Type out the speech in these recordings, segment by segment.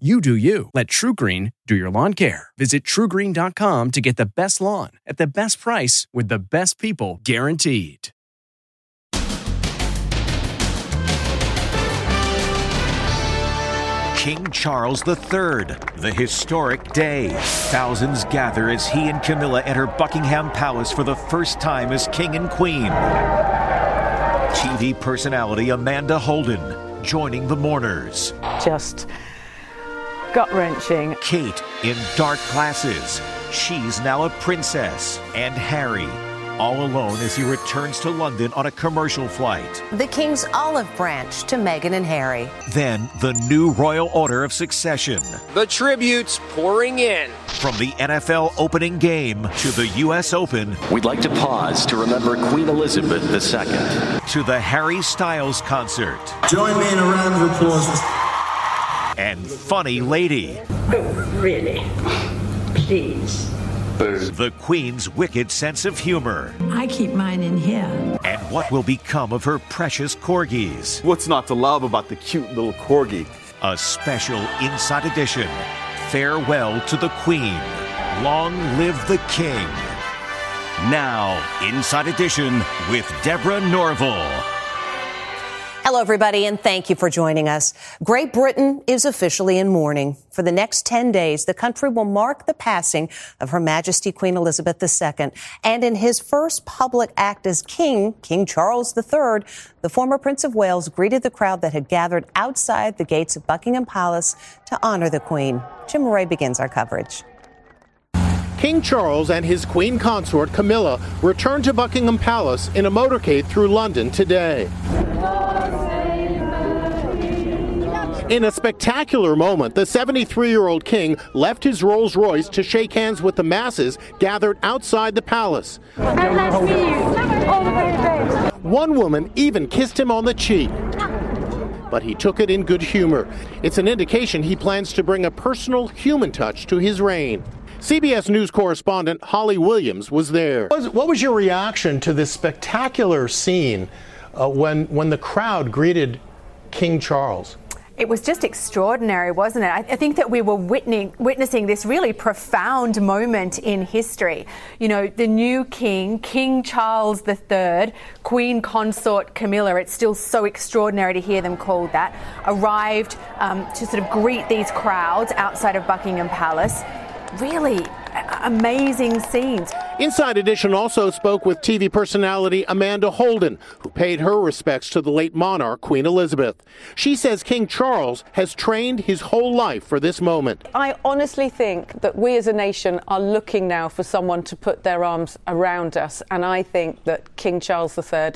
You do you. Let TruGreen do your lawn care. Visit trugreen.com to get the best lawn at the best price with the best people guaranteed. King Charles III, the historic day. Thousands gather as he and Camilla enter Buckingham Palace for the first time as king and queen. TV personality Amanda Holden joining the mourners. Just gut wrenching. Kate in dark glasses. She's now a princess. And Harry, all alone as he returns to London on a commercial flight. The King's olive branch to Meghan and Harry. Then the new royal order of succession. The tributes pouring in. From the NFL opening game to the U.S. Open. We'd like to pause to remember Queen Elizabeth II. To the Harry Styles concert. Join me in a round of applause and Funny Lady. Oh, really? Please. The Queen's wicked sense of humor. I keep mine in here. And what will become of her precious corgis? What's not to love about the cute little corgi? A special Inside Edition. Farewell to the Queen. Long live the King. Now, Inside Edition with Deborah Norville. Hello, everybody, and thank you for joining us. Great Britain is officially in mourning. For the next 10 days, the country will mark the passing of Her Majesty Queen Elizabeth II. And in his first public act as king, King Charles III, the former Prince of Wales greeted the crowd that had gathered outside the gates of Buckingham Palace to honor the Queen. Jim Ray begins our coverage. King Charles and his Queen consort Camilla returned to Buckingham Palace in a motorcade through London today. In a spectacular moment, the 73 year old king left his Rolls Royce to shake hands with the masses gathered outside the palace. One woman even kissed him on the cheek. But he took it in good humor. It's an indication he plans to bring a personal human touch to his reign. CBS News correspondent Holly Williams was there. What was your reaction to this spectacular scene uh, when, when the crowd greeted King Charles? It was just extraordinary, wasn't it? I, think that we were witnessing, witnessing this really profound moment in history. You know, the new king, King Charles III, Queen consort Camilla, it's still so extraordinary to hear them called that, arrived um, to sort of greet these crowds outside of Buckingham Palace. Really amazing scenes. Inside Edition also spoke with TV personality Amanda Holden, who paid her respects to the late monarch, Queen Elizabeth. She says King Charles has trained his whole life for this moment. I honestly think that we as a nation are looking now for someone to put their arms around us, and I think that King Charles III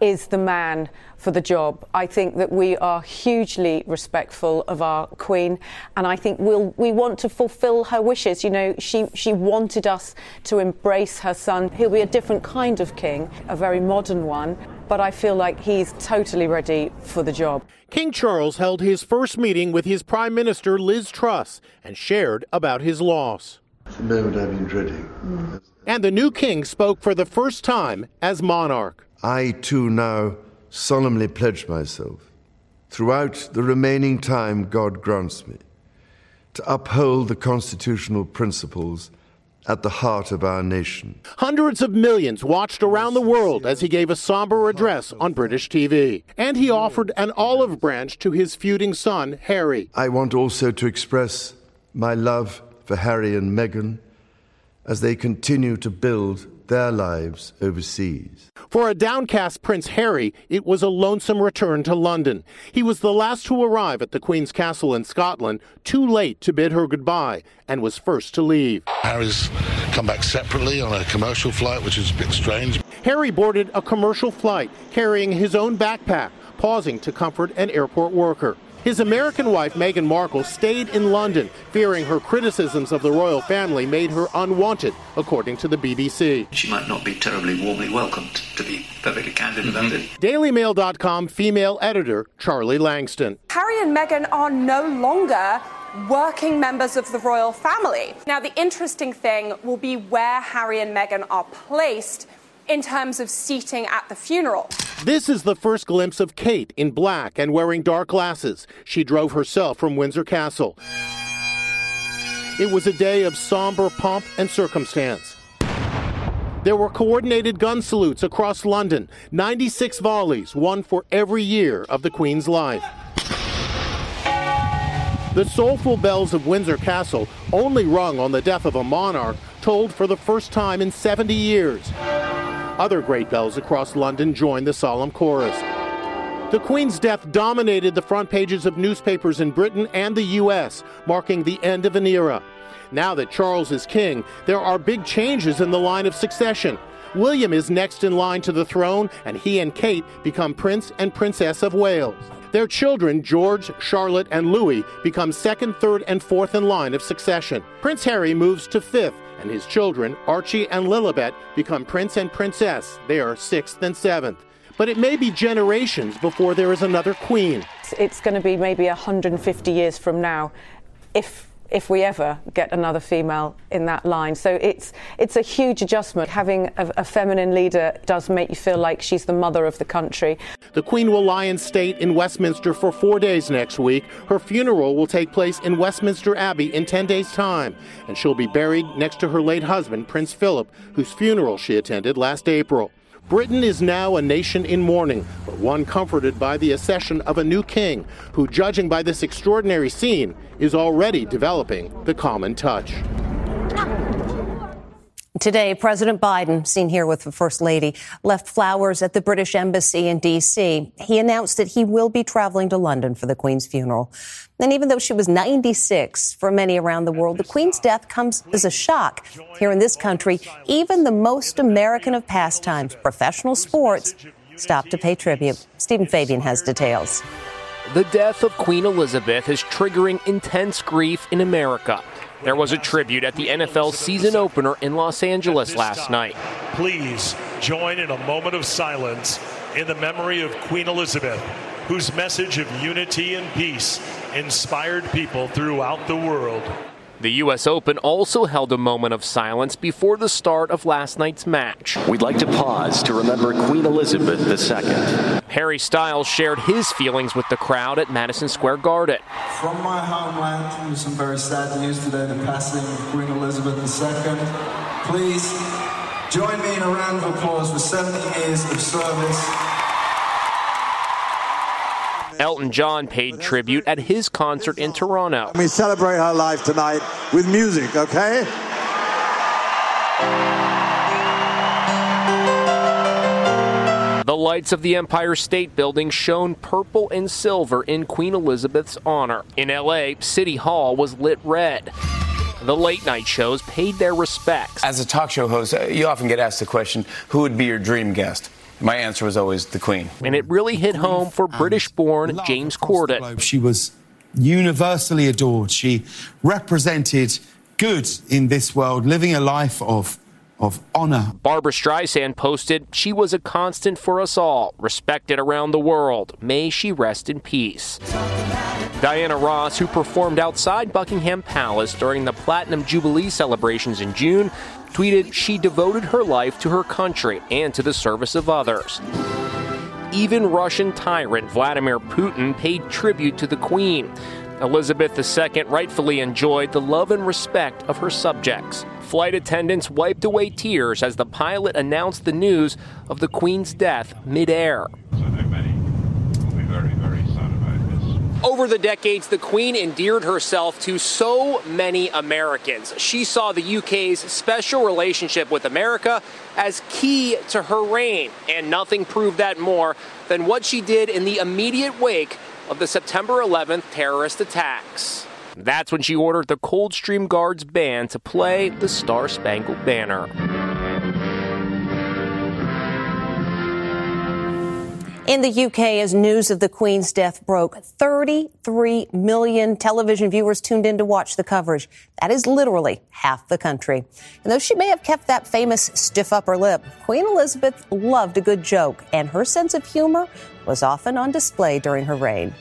is the man for the job. I think that we are hugely respectful of our Queen, and I think we'll, we want to fulfil her wishes. You know, she, she wanted us to embrace her son. He'll be a different kind of king, a very modern one, but I feel like he's totally ready for the job. King Charles held his first meeting with his Prime Minister Liz Truss and shared about his loss. It's the moment I've been dreading. Mm. And the new king spoke for the first time as monarch. I too now solemnly pledge myself, throughout the remaining time God grants me, to uphold the constitutional principles at the heart of our nation. Hundreds of millions watched around the world as he gave a somber address on British TV. And he offered an olive branch to his feuding son, Harry. I want also to express my love for Harry and Meghan as they continue to build their lives overseas. For a downcast Prince Harry, it was a lonesome return to London. He was the last to arrive at the Queen's Castle in Scotland, too late to bid her goodbye, and was first to leave. Harry's come back separately on a commercial flight, which is a bit strange. Harry boarded a commercial flight carrying his own backpack, pausing to comfort an airport worker. His American wife, Meghan Markle, stayed in London, fearing her criticisms of the royal family made her unwanted, according to the BBC. She might not be terribly warmly welcomed, to be perfectly candid about mm-hmm. it. DailyMail.com Femail editor Charlie Lankston. Harry and Meghan are no longer working members of the royal family. Now, the interesting thing will be where Harry and Meghan are placed in terms of seating at the funeral. This is the first glimpse of Kate in black and wearing dark glasses. She drove herself from Windsor Castle. It was a day of somber pomp and circumstance. There were coordinated gun salutes across London, 96 volleys, one for every year of the Queen's life. The soulful bells of Windsor Castle, only rung on the death of a monarch, tolled for the first time in 70 years. Other great bells across London joined the solemn chorus. The Queen's death dominated the front pages of newspapers in Britain and the U.S., marking the end of an era. Now that Charles is king, there are big changes in the line of succession. William is next in line to the throne, and he and Kate become Prince and Princess of Wales. Their children, George, Charlotte, and Louis, become second, third, and fourth in line of succession. Prince Harry moves to fifth, and his children, Archie and Lilibet, become prince and princess. They are sixth and seventh. But it may be generations before there is another queen. It's going to be maybe 150 years from now, if if we ever get another female in that line. So it's it's a huge adjustment. Having a, a, feminine leader does make you feel like she's the mother of the country. The Queen will lie in state in Westminster for four days next week. Her funeral will take place in Westminster Abbey in 10 days' time, and she'll be buried next to her late husband, Prince Philip, whose funeral she attended last April. Britain is now a nation in mourning, but one comforted by the accession of a new king, who, judging by this extraordinary scene, is already developing the common touch. Today, President Biden, seen here with the First Lady, left flowers at the British Embassy in D.C. He announced that he will be traveling to London for the Queen's funeral. And even though she was 96 for many around the world, the Queen's death comes as a shock. Here in this country, even the most American of pastimes, professional sports, stopped to pay tribute. Stephen Fabian has details. The death of Queen Elizabeth is triggering intense grief in America. There was a tribute at the NFL season opener in Los Angeles last night. Please join in a moment of silence in the memory of Queen Elizabeth, whose message of unity and peace inspired people throughout the world. The U.S. Open also held a moment of silence before the start of last night's match. We'd like to pause to remember Queen Elizabeth II. Harry Styles shared his feelings with the crowd at Madison Square Garden. From my homeland, there's some very sad news today the passing of Queen Elizabeth II. Please join me in a round of applause for 70 years of service. Elton John paid tribute at his concert in Toronto. We celebrate her life tonight with music, okay? The lights of the Empire State Building shone purple and silver in Queen Elizabeth's honor. In LA, City Hall was lit red. The late night shows paid their respects. As a talk show host, uh, you often get asked the question who would be your dream guest? My answer was always the Queen. And it really hit home for British born James Corden. She was universally adored. She represented good in this world, living a life of of honor. Barbra Streisand posted, She was a constant for us all, respected around the world. May she rest in peace. Diana Ross, who performed outside Buckingham Palace during the Platinum Jubilee celebrations in June, tweeted she devoted her life to her country and to the service of others. Even Russian tyrant Vladimir Putin paid tribute to the Queen. Elizabeth II rightfully enjoyed the love and respect of her subjects. Flight attendants wiped away tears as the pilot announced the news of the Queen's death midair. Over the decades, the Queen endeared herself to so many Americans. She saw the UK's special relationship with America as key to her reign, and nothing proved that more than what she did in the immediate wake of the September 11th terrorist attacks. That's when she ordered the Coldstream Guards band to play the Star Spangled Banner. In the UK, as news of the Queen's death broke, 33 million television viewers tuned in to watch the coverage. That is literally half the country. And though she may have kept that famous stiff upper lip, Queen Elizabeth loved a good joke, and her sense of humor was often on display during her reign.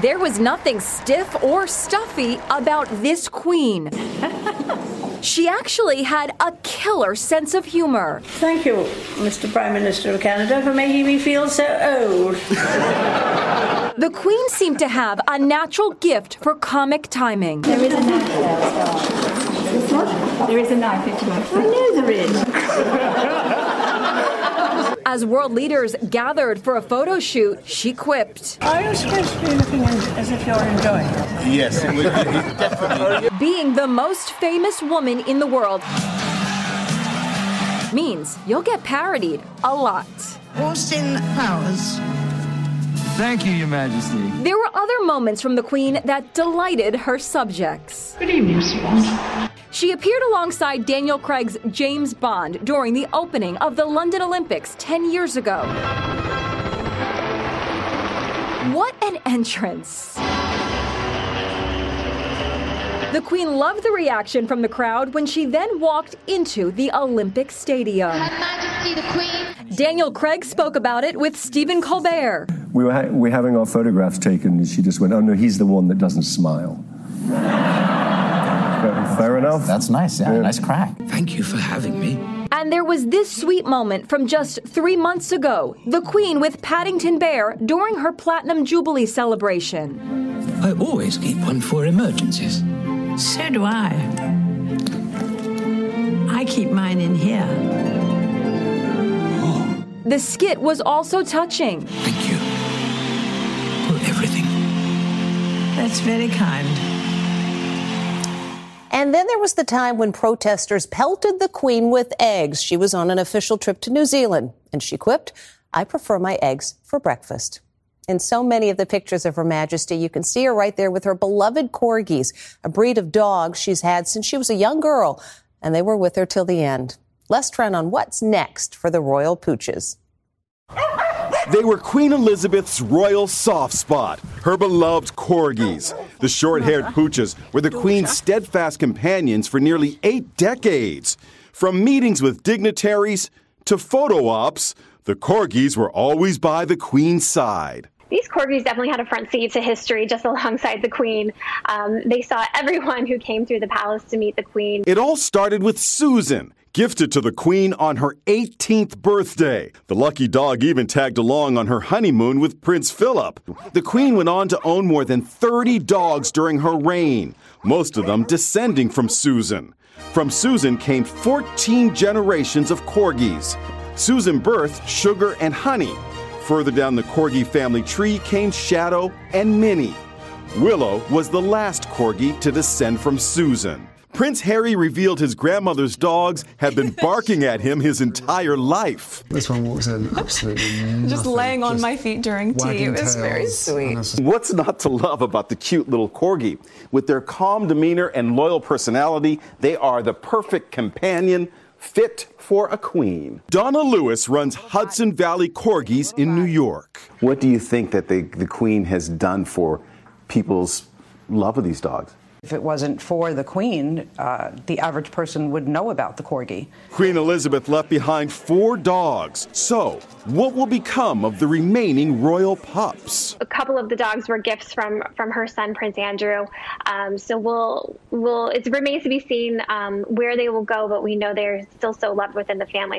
There was nothing stiff or stuffy about this queen. she actually had a killer sense of humor. Thank you, Mr. Prime Minister of Canada, for making me feel so old. the queen seemed to have a natural gift for comic timing. There is a knife there. There is a knife, if you like. I know there is. As world leaders gathered for a photo shoot, she quipped. Are you supposed to be looking as if you're enjoying it? Yes, definitely. Being the most famous woman in the world means you'll get parodied a lot. Austin Powers. Thank you, Your Majesty. There were other moments from the Queen that delighted her subjects. Good evening, Swan. She appeared alongside Daniel Craig's James Bond during the opening of the London Olympics 10 years ago. What an entrance! The Queen loved the reaction from the crowd when she then walked into the Olympic Stadium. Her Majesty the Queen. Daniel Craig spoke about it with Stephen Colbert. We were, ha- we were having our photographs taken, and she just went, Oh no, he's the one that doesn't smile. Fair, fair enough. That's nice. Yeah, Yeah. nice crack. Thank you for having me. And there was this sweet moment from just three months ago the Queen with Paddington Bear during her Platinum Jubilee celebration. I always keep one for emergencies. So do I. I keep mine in here. Oh. The skit was also touching. Thank you for everything. That's very kind. And then there was the time when protesters pelted the Queen with eggs. She was on an official trip to New Zealand, and she quipped, I prefer my eggs for breakfast. In so many of the pictures of Her Majesty, you can see her right there with her beloved corgis, a breed of dogs she's had since she was a young girl, and they were with her till the end. Let's trend on what's next for the royal pooches. They were Queen Elizabeth's royal soft spot, her beloved corgis. The short haired pooches were the Queen's steadfast companions for nearly eight decades. From meetings with dignitaries to photo ops, the corgis were always by the Queen's side. These corgis definitely had a front seat to history just alongside the Queen. Um, they saw everyone who came through the palace to meet the Queen. It all started with Susan, gifted to the Queen on her 18th birthday. The lucky dog even tagged along on her honeymoon with Prince Philip. The Queen went on to own more than 30 dogs during her reign, most of them descending from Susan. From Susan came 14 generations of corgis. Susan birthed Sugar and Honey. Further down the corgi family tree came Shadow and Minnie. Willow was the last corgi to descend from Susan. Prince Harry revealed his grandmother's dogs had been barking at him his entire life. This one walks in absolutely Just laying on just my feet during tea. wagging It was very sweet. and it's- What's not to love about the cute little corgi? With their calm demeanor and loyal personality, they are the perfect companion fit for a queen. Donna Lewis runs Hudson Valley Corgis in New York. What do you think that the, the queen has done for people's love of these dogs? If it wasn't for the Queen, uh, the average person would know about the corgi. Queen Elizabeth left behind four dogs. So, what will become of the remaining royal pups? A couple of the dogs were gifts from from her son Prince Andrew. Um, so we'll we'll it remains to be seen um, where they will go, but we know they're still so loved within the family.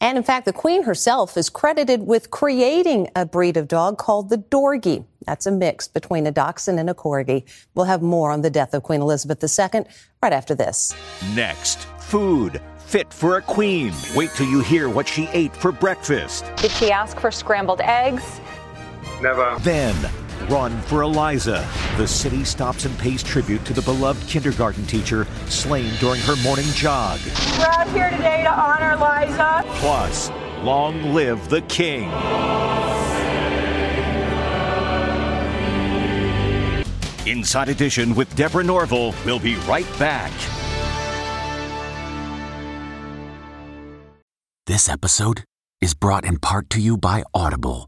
And in fact, the Queen herself is credited with creating a breed of dog called the Dorgie. That's a mix between a dachshund and a corgi. We'll have more on the death of Queen Elizabeth II right after this. Next, food fit for a queen. Wait till you hear what she ate for breakfast. Did she ask for scrambled eggs? Never. Then, Run for Eliza. The city stops and pays tribute to the beloved kindergarten teacher slain during her morning jog. We're out here today to honor Eliza. Plus, long live the king. Inside Edition with Deborah Norville. We'll be right back. This episode is brought in part to you by Audible,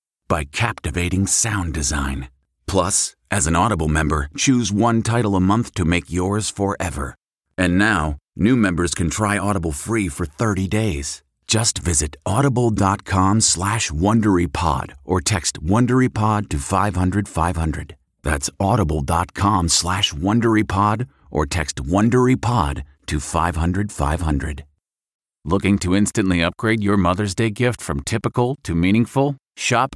by captivating sound design. Plus, as an Audible member, choose one title a month to make yours forever. And now, new members can try Audible free for 30 days. Just visit audible.com slash WonderyPod or text WonderyPod to 500 500. That's audible.com slash WonderyPod or text WonderyPod to 500 500. Looking to instantly upgrade your Mother's Day gift from typical to meaningful? Shop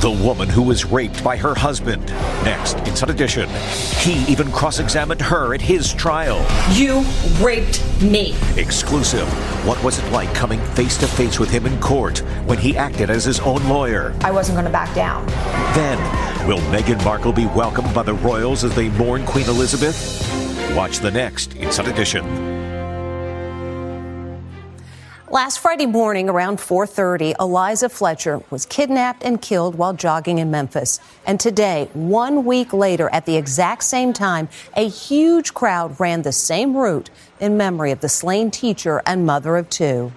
The woman who was raped by her husband. Next, Inside Edition. He even cross examined her at his trial. You raped me. Exclusive. What was it like coming face to face with him in court when he acted as his own lawyer? I wasn't going to back down. Then, will Meghan Markle be welcomed by the royals as they mourn Queen Elizabeth? Watch the next Inside Edition. Last Friday morning around 4:30, Eliza Fletcher was kidnapped and killed while jogging in Memphis. And today, 1 week later at the exact same time, a huge crowd ran the same route in memory of the slain teacher and mother of two.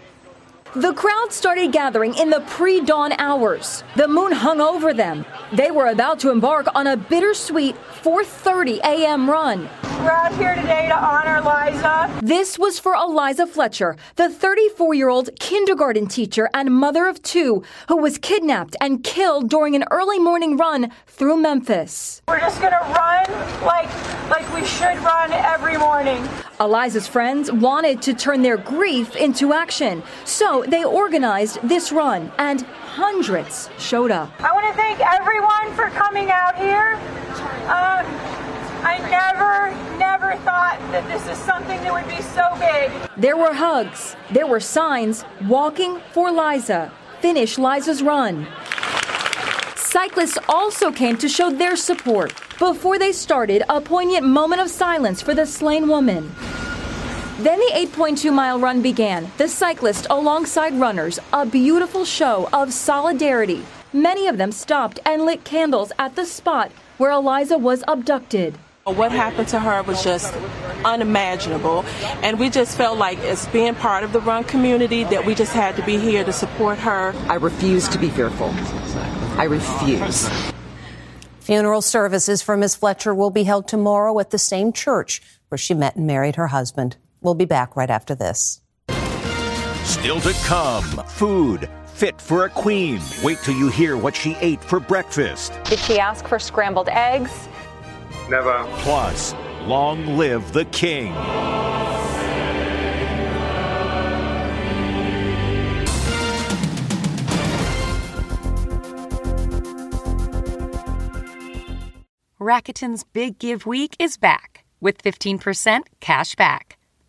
The crowd started gathering in the pre dawn hours. The moon hung over them. They were about to embark on a bittersweet 4:30 a.m. run. We're out here today to honor Eliza. This was for Eliza Fletcher, the 34 year old kindergarten teacher and mother of two who was kidnapped and killed during an early morning run through Memphis. We're just gonna run like like we should run every morning. Eliza's friends wanted to turn their grief into action, so they organized this run, and hundreds showed up. I want to thank everyone for coming out here. Uh, I never, never thought that this is something that would be so big. There were hugs, there were signs walking for Liza. Finish Liza's run. Cyclists also came to show their support. Before they started, a poignant moment of silence for the slain woman. Then the 8.2 mile run began. The cyclist alongside runners, a beautiful show of solidarity. Many of them stopped and lit candles at the spot where Eliza was abducted. What happened to her was just unimaginable, and we just felt like, as being part of the run community, that we just had to be here to support her. I refuse to be fearful. I refuse. Funeral services for Ms. Fletcher will be held tomorrow at the same church where she met and married her husband. We'll be back right after this. Still to come, food fit for a queen. Wait till you hear what she ate for breakfast. Did she ask for scrambled eggs? Never. Plus, long live the king. Rakuten's Big Give Week is back with 15% cash back.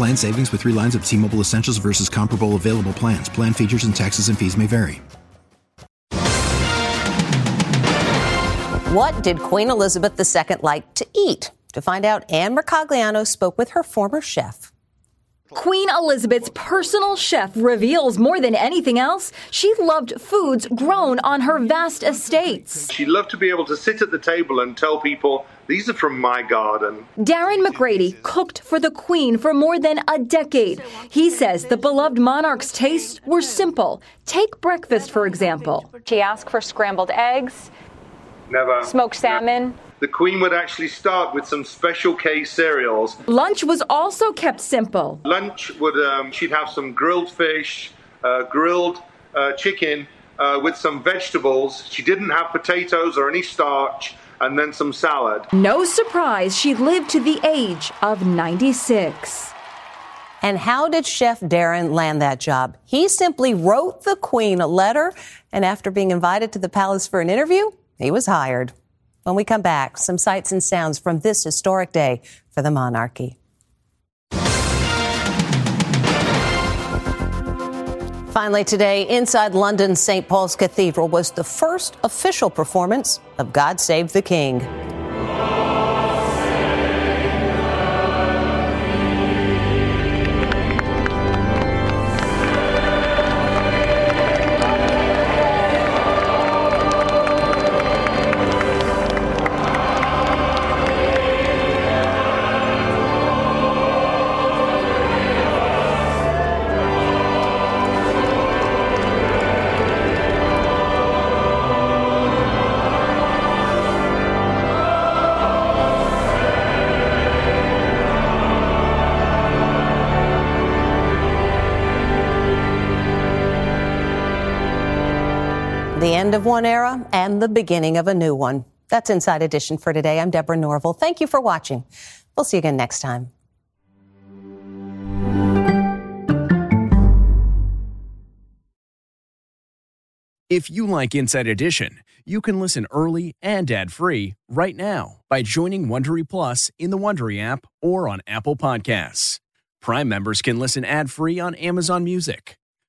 Plan savings with 3 lines of T-Mobile Essentials versus comparable available plans. Plan features and taxes and fees may vary. What did Queen Elizabeth II like to eat? To find out, Anne Mercogliano spoke with her former chef. Queen Elizabeth's personal chef reveals more than anything else, she loved foods grown on her vast estates. She loved to be able to sit at the table and tell people, these are from my garden. Darren McGrady cooked for the Queen for more than a decade. He says the beloved monarch's tastes were simple. Take breakfast, for example. She asked for scrambled eggs, Never. smoked salmon. The Queen would actually start with some special K cereals. Lunch was also kept simple. Lunch would, um, she'd have some grilled fish, uh, grilled uh, chicken uh, with some vegetables. She didn't have potatoes or any starch, and then some salad. No surprise she lived to the age of 96. And how did Chef Darren land that job? He simply wrote the Queen a letter, and after being invited to the palace for an interview, he was hired. When we come back, some sights and sounds from this historic day for the monarchy. Finally, today, inside London's St. Paul's Cathedral was the first official performance of God Save the King. The end of one era and the beginning of a new one. That's Inside Edition for today. I'm Deborah Norville. Thank you for watching. We'll see you again next time. If you like Inside Edition, you can listen early and ad-free right now by joining Wondery Plus in the Wondery app or on Apple Podcasts. Prime members can listen ad-free on Amazon Music.